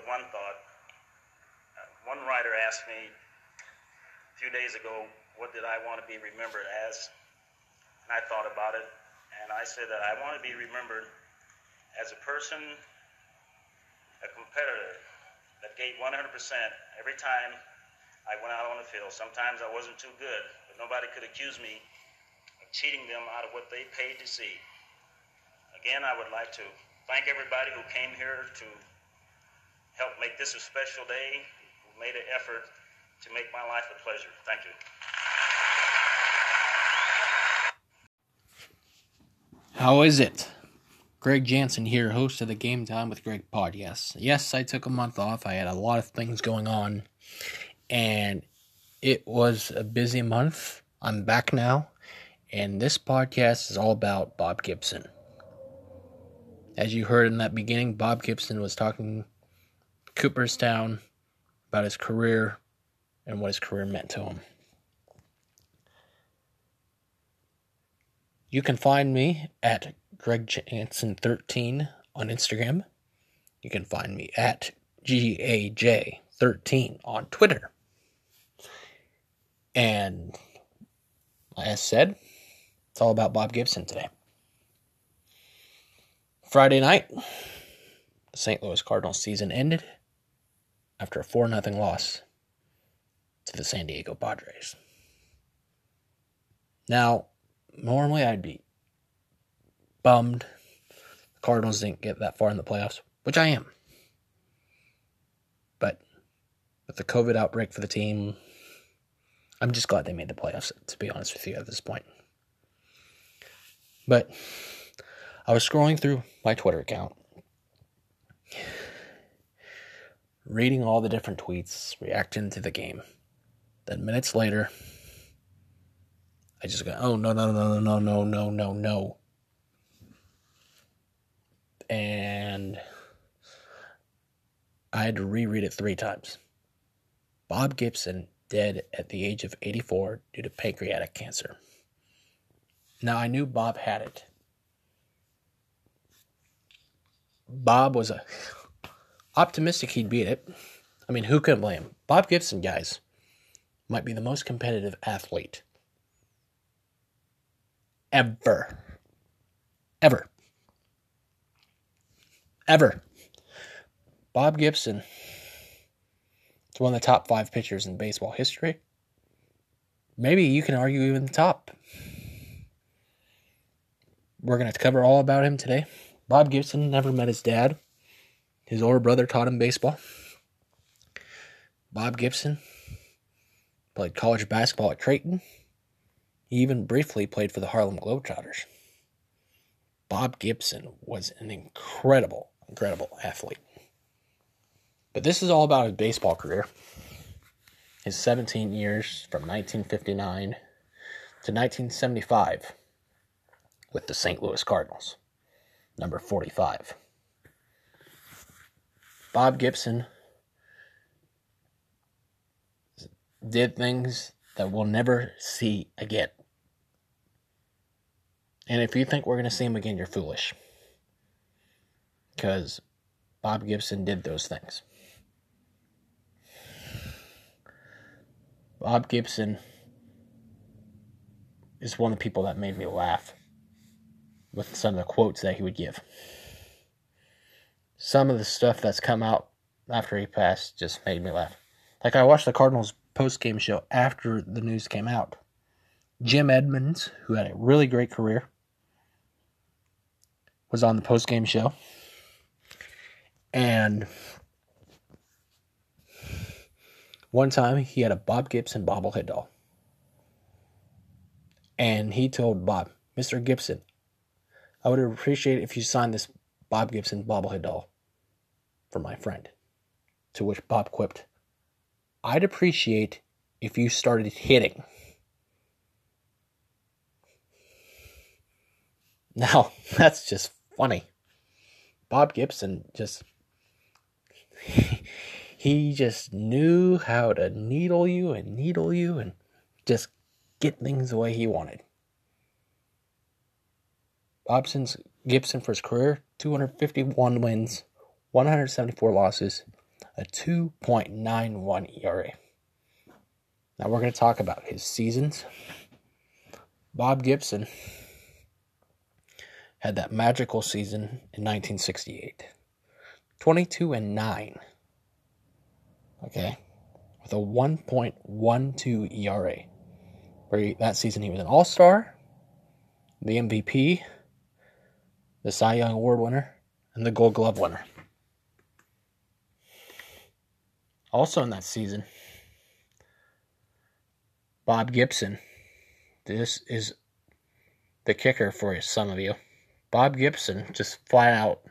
with one thought. Uh, one writer asked me a few days ago, what did I want to be remembered as? And I thought about it, and I said that I want to be remembered as a person, a competitor that gave 100% every time I went out on the field. Sometimes I wasn't too good, but nobody could accuse me of cheating them out of what they paid to see. Again, I would like to thank everybody who came here to help make this a special day, who made an effort to make my life a pleasure. Thank you. How is it? Greg Jansen here, host of the Game Time with Greg podcast. Yes, Yes, I took a month off. I had a lot of things going on, and it was a busy month. I'm back now, and this podcast is all about Bob Gibson. As you heard in that beginning, Bob Gibson was talking Cooperstown about his career and what his career meant to him. You can find me at Greg Jansen13 on Instagram. You can find me at GAJ13 on Twitter. And as said, it's all about Bob Gibson today. Friday night, the St. Louis Cardinals season ended after a 4 0 loss to the San Diego Padres. Now, normally I'd be bummed the Cardinals didn't get that far in the playoffs, which I am. But with the COVID outbreak for the team, I'm just glad they made the playoffs, to be honest with you, at this point. But I was scrolling through my Twitter account, reading all the different tweets, reacting to the game. Then minutes later, I just go, oh, no, no, no, no, no, no, no, no. no. And I had to reread it three times. Bob Gibson dead at the age of 84 due to pancreatic cancer. Now, I knew Bob had it. Bob was a optimistic he'd beat it. I mean, who can blame? Bob Gibson, guys, might be the most competitive athlete ever. Ever. Ever. Bob Gibson is one of the top five pitchers in baseball history. Maybe you can argue even the top. We're going to cover all about him today. Bob Gibson never met his dad. His older brother taught him baseball. Bob Gibson played college basketball at Creighton. He even briefly played for the Harlem Globetrotters. Bob Gibson was an incredible, incredible athlete. But this is all about his baseball career. His 17 years from 1959 to 1975 with the St. Louis Cardinals, number 45. Bob Gibson did things that we'll never see again. And if you think we're going to see him again, you're foolish. Because Bob Gibson did those things. Bob Gibson is one of the people that made me laugh with some of the quotes that he would give. Some of the stuff that's come out after he passed just made me laugh. Like I watched the Cardinals post game show after the news came out. Jim Edmonds, who had a really great career, was on the post game show. And one time he had a Bob Gibson bobblehead doll. And he told Bob, Mr. Gibson, I would appreciate if you signed this Bob Gibson bobblehead doll for my friend. To which Bob quipped, I'd appreciate if you started hitting. Now, that's just funny. Bob Gibson just he just knew how to needle you and needle you and just get things the way he wanted. Bobson's Gibson for his career, 251 wins, 174 losses, a 2.91 ERA. Now we're going to talk about his seasons. Bob Gibson had that magical season in 1968. 22 and 9. Okay. With a 1.12 ERA. Where he, that season he was an All Star, the MVP, the Cy Young Award winner, and the Gold Glove winner. Also in that season, Bob Gibson. This is the kicker for some of you. Bob Gibson just flat out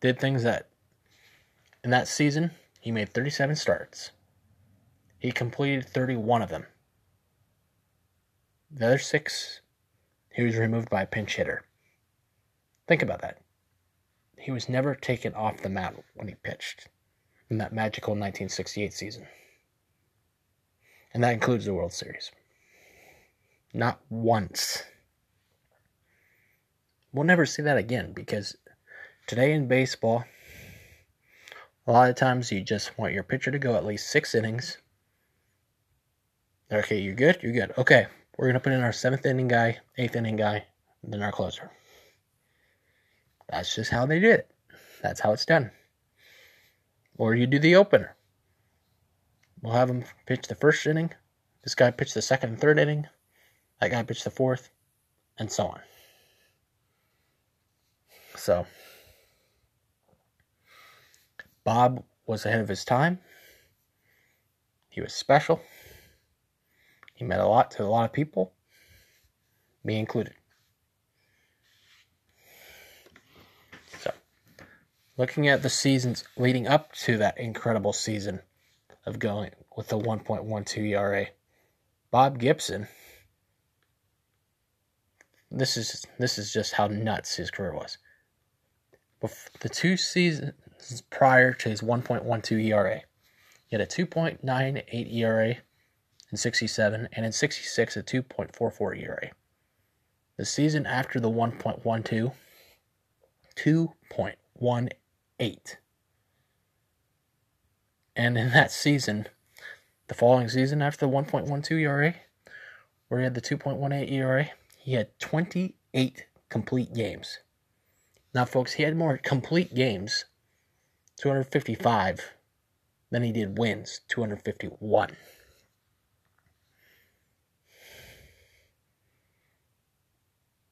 did things that in that season he made 37 starts. He completed 31 of them. The other six, he was removed by a pinch hitter. Think about that. He was never taken off the mound when he pitched in that magical 1968 season. And that includes the World Series. Not once. We'll never see that again because today in baseball, a lot of times you just want your pitcher to go at least six innings. Okay, you're good? You're good. Okay, we're going to put in our seventh inning guy, eighth inning guy, then our closer. That's just how they did it. That's how it's done. Or you do the opener. We'll have him pitch the first inning. This guy pitch the second and third inning. That guy pitch the fourth, and so on. So, Bob was ahead of his time. He was special. He meant a lot to a lot of people, me included. Looking at the seasons leading up to that incredible season of going with the 1.12 ERA, Bob Gibson. This is this is just how nuts his career was. The two seasons prior to his 1.12 ERA, he had a 2.98 ERA in 67, and in 66, a 2.44 ERA. The season after the 1.12, 2.18. And in that season, the following season after the 1.12 ERA, where he had the 2.18 ERA, he had 28 complete games. Now, folks, he had more complete games, 255, than he did wins, 251.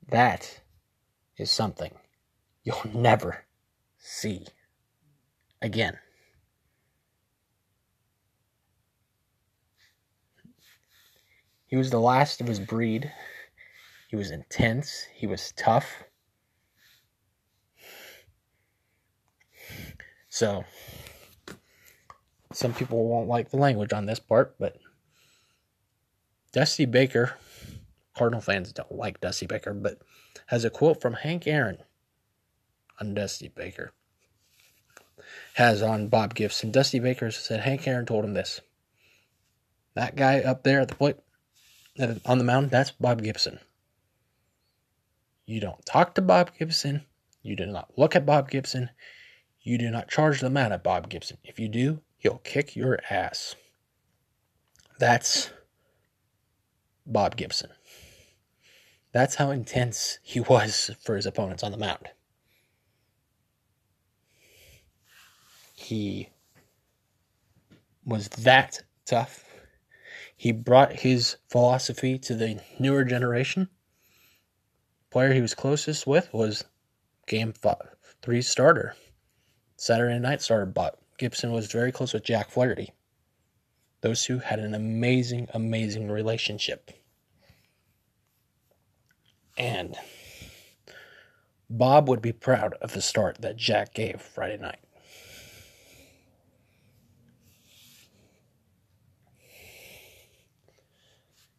That is something you'll never see again. He was the last of his breed. He was intense. He was tough. So, some people won't like the language on this part, but Dusty Baker Cardinal fans don't like Dusty Baker, but has a quote from Hank Aaron on Dusty Baker. Has on Bob Gibson. Dusty Baker said Hank Aaron told him this. That guy up there at the plate, on the mound, that's Bob Gibson. You don't talk to Bob Gibson. You do not look at Bob Gibson. You do not charge the man at Bob Gibson. If you do, he'll kick your ass. That's Bob Gibson. That's how intense he was for his opponents on the mound. He was that tough. He brought his philosophy to the newer generation. Player he was closest with was game five, three starter, Saturday night starter. But Gibson was very close with Jack Flaherty. Those two had an amazing, amazing relationship. And Bob would be proud of the start that Jack gave Friday night.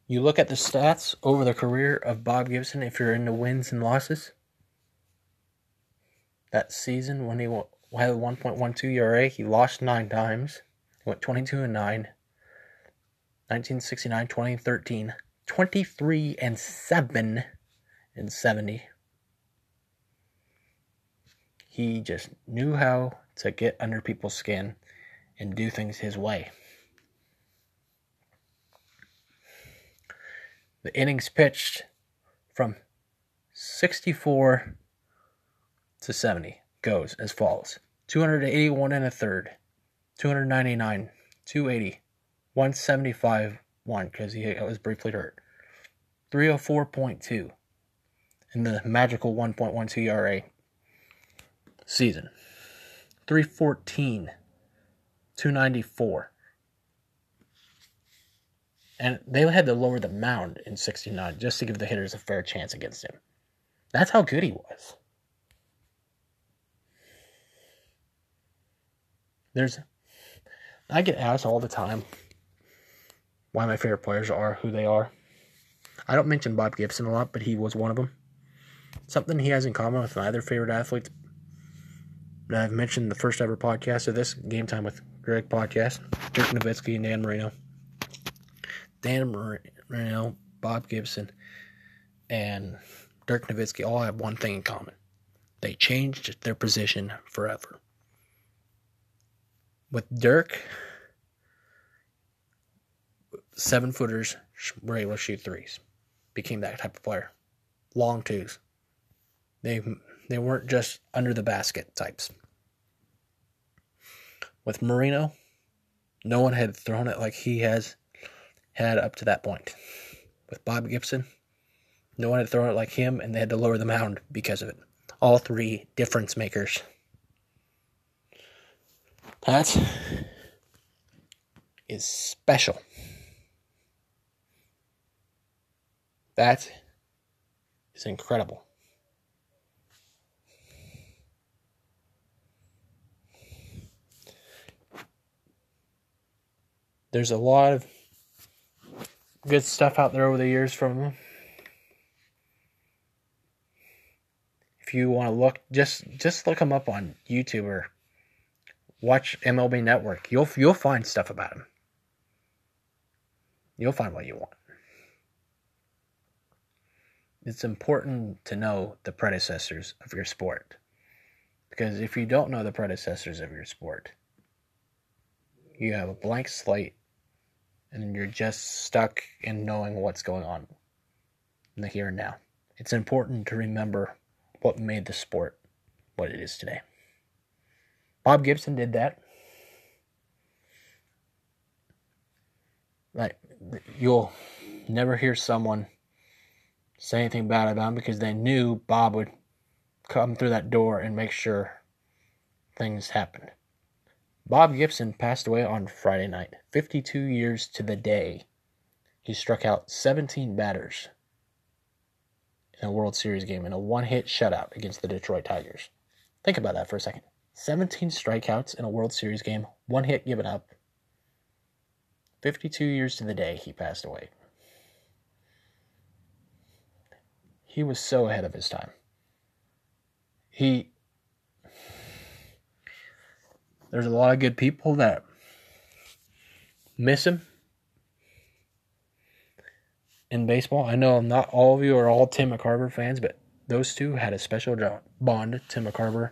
You look at the stats over the career of Bob Gibson if you're into wins and losses. That season when he had a 1.12 ERA, he lost nine times. He went 22 and 9. 1969, 2013, 23 and 7 in 70. He just knew how to get under people's skin and do things his way. The innings pitched from 64 to 70 goes as follows 281 and a third, 299, 280, 175, 1 because he was briefly hurt, 304.2 in the magical 1.12 ERA season, 314, 294. And they had to lower the mound in 69 just to give the hitters a fair chance against him. That's how good he was. There's, I get asked all the time why my favorite players are who they are. I don't mention Bob Gibson a lot, but he was one of them. Something he has in common with my other favorite athletes that I've mentioned the first ever podcast of this Game Time with Greg podcast, Dirk Nowitzki and Dan Marino. Dan Marino, Bob Gibson, and Dirk Nowitzki all have one thing in common. They changed their position forever. With Dirk, seven footers were able to shoot threes. Became that type of player. Long twos. They they weren't just under the basket types. With Marino, no one had thrown it like he has had up to that point. With Bob Gibson, no one had thrown it like him, and they had to lower the mound because of it. All three difference makers. That is special. That is incredible. There's a lot of good stuff out there over the years from them. If you want to look, just just look them up on YouTube or watch MLB Network. You'll you'll find stuff about them. You'll find what you want. It's important to know the predecessors of your sport. Because if you don't know the predecessors of your sport, you have a blank slate and you're just stuck in knowing what's going on in the here and now. It's important to remember what made the sport what it is today. Bob Gibson did that. Like you'll never hear someone say anything bad about him because they knew Bob would come through that door and make sure things happened. Bob Gibson passed away on Friday night, 52 years to the day. He struck out 17 batters in a World Series game in a one hit shutout against the Detroit Tigers. Think about that for a second. 17 strikeouts in a World Series game, one hit given up. 52 years to the day he passed away. He was so ahead of his time. He there's a lot of good people that miss him in baseball. I know not all of you are all Tim McCarver fans, but those two had a special bond, Tim McCarver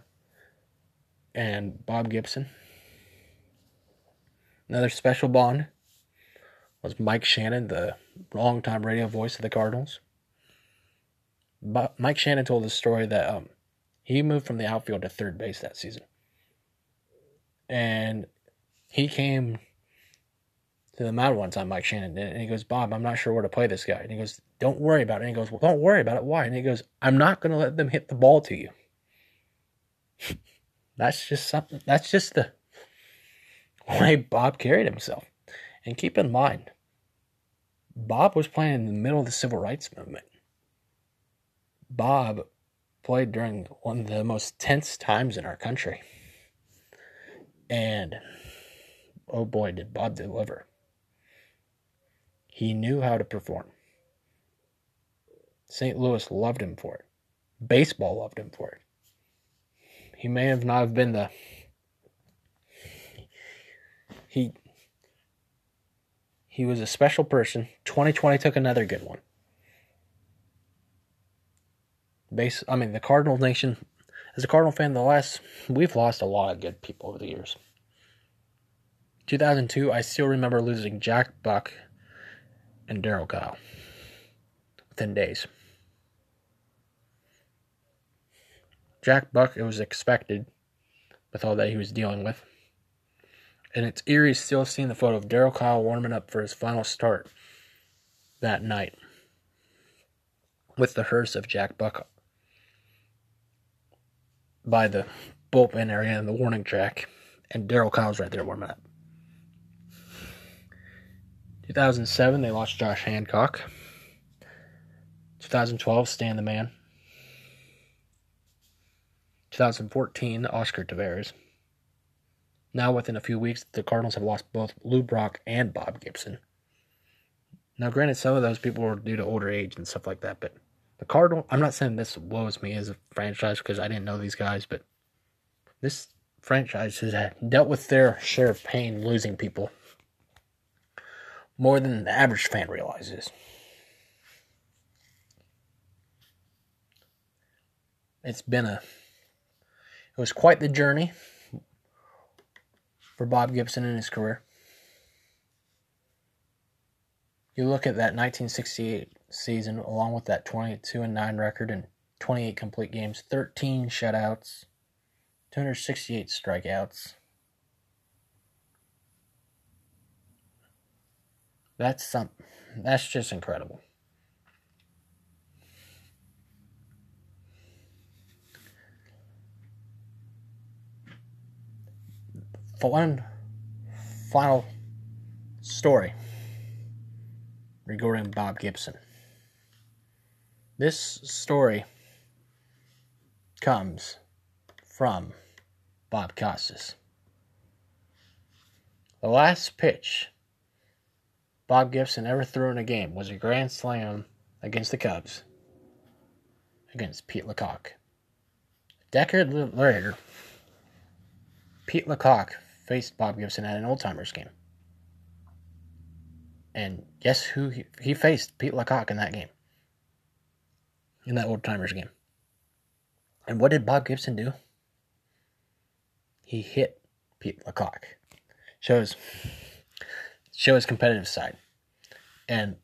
and Bob Gibson. Another special bond was Mike Shannon, the longtime radio voice of the Cardinals. But Mike Shannon told the story that um, he moved from the outfield to third base that season and he came to the mound one time, Mike Shannon and he goes, Bob, I'm not sure where to play this guy. And he goes, Don't worry about it. And he goes, Well, don't worry about it. Why? And he goes, I'm not going to let them hit the ball to you. that's just something, that's just the way Bob carried himself. And keep in mind, Bob was playing in the middle of the civil rights movement. Bob played during one of the most tense times in our country. And oh boy, did Bob deliver. He knew how to perform. St. Louis loved him for it. Baseball loved him for it. He may have not have been the he he was a special person. 2020 took another good one. Base I mean the Cardinal Nation as a Cardinal fan, the last we've lost a lot of good people over the years. 2002, I still remember losing Jack Buck and Darryl Kile within days. Jack Buck, it was expected with all that he was dealing with. And it's eerie still seeing the photo of Darryl Kile warming up for his final start that night with the hearse of Jack Buck by the bullpen area and the warning track, and Darryl Kile's right there warming up. 2007, they lost Josh Hancock. 2012, Stan the Man. 2014, Oscar Taveras. Now, within a few weeks, the Cardinals have lost both Lou Brock and Bob Gibson. Now, granted, some of those people were due to older age and stuff like that, but the Cardinal, I'm not saying this woes me as a franchise because I didn't know these guys, but this franchise has dealt with their share of pain losing people more than the average fan realizes. It's been a it was quite the journey for Bob Gibson in his career. You look at that 1968 season, along with that 22 and 9 record and 28 complete games, 13 shutouts, 268 strikeouts. That's some that's just incredible. For one final story regarding Bob Gibson. This story comes from Bob Costas. The last pitch Bob Gibson ever threw in a game was a grand slam against the Cubs against Pete LaCock. A decade later, Pete LaCock faced Bob Gibson at an old timers game. And guess who he, faced? Pete LaCock in that game in that old timers game. And what did Bob Gibson do? He hit Pete LaCock. Shows show his competitive side. And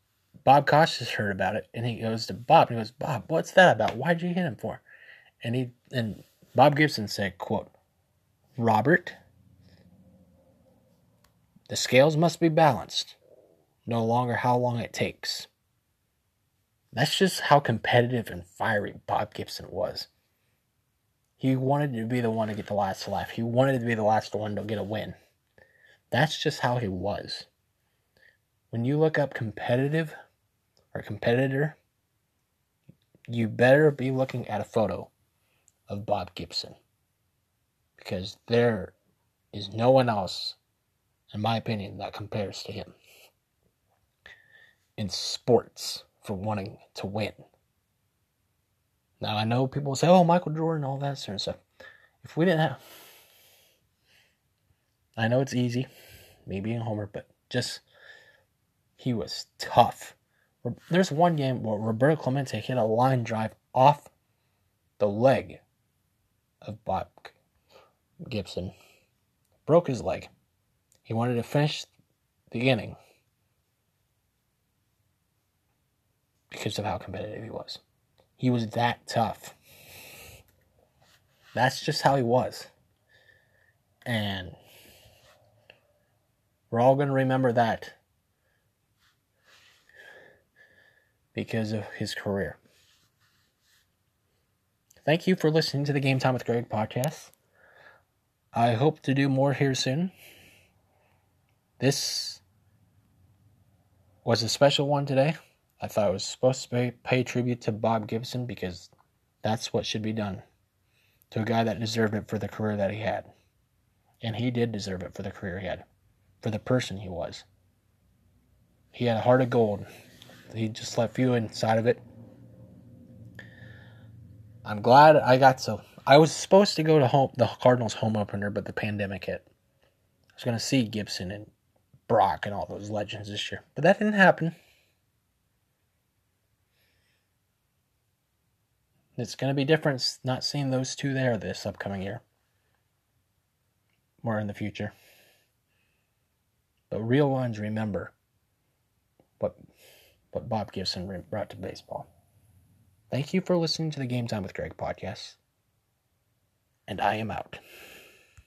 Bob Costas heard about it and he goes to Bob and he goes, Bob, what's that about? Why'd you hit him for? And he and Bob Gibson said, quote, Robert, the scales must be balanced, no longer how long it takes. That's just how competitive and fiery Bob Gibson was. He wanted to be the one to get the last laugh. He wanted to be the last one to get a win. That's just how he was. When you look up competitive or competitor, you better be looking at a photo of Bob Gibson. Because there is no one else, in my opinion, that compares to him in sports for wanting to win. Now I know people say, "Oh, Michael Jordan, all that sort of stuff." If we didn't have, I know it's easy, me being Homer, but just he was tough. There's one game where Roberto Clemente hit a line drive off the leg of Bob Gibson, broke his leg. He wanted to finish the inning because of how competitive he was. He was that tough. That's just how he was. And we're all going to remember that because of his career. Thank you for listening to the Game Time with Greg podcast. I hope to do more here soon. This was a special one today. I thought it was supposed to pay, pay tribute to Bob Gibson because that's what should be done to a guy that deserved it for the career that he had. And he did deserve it for the career he had, for the person he was. He had a heart of gold. He just left you inside of it. I'm glad I got so. I was supposed to go to home, the Cardinals home opener, but the pandemic hit. I was going to see Gibson and Brock and all those legends this year, but that didn't happen. It's going to be different not seeing those two there this upcoming year. More in the future. But real ones remember what what Bob Gibson brought to baseball. Thank you for listening to the Game Time with Greg podcast. And I am out.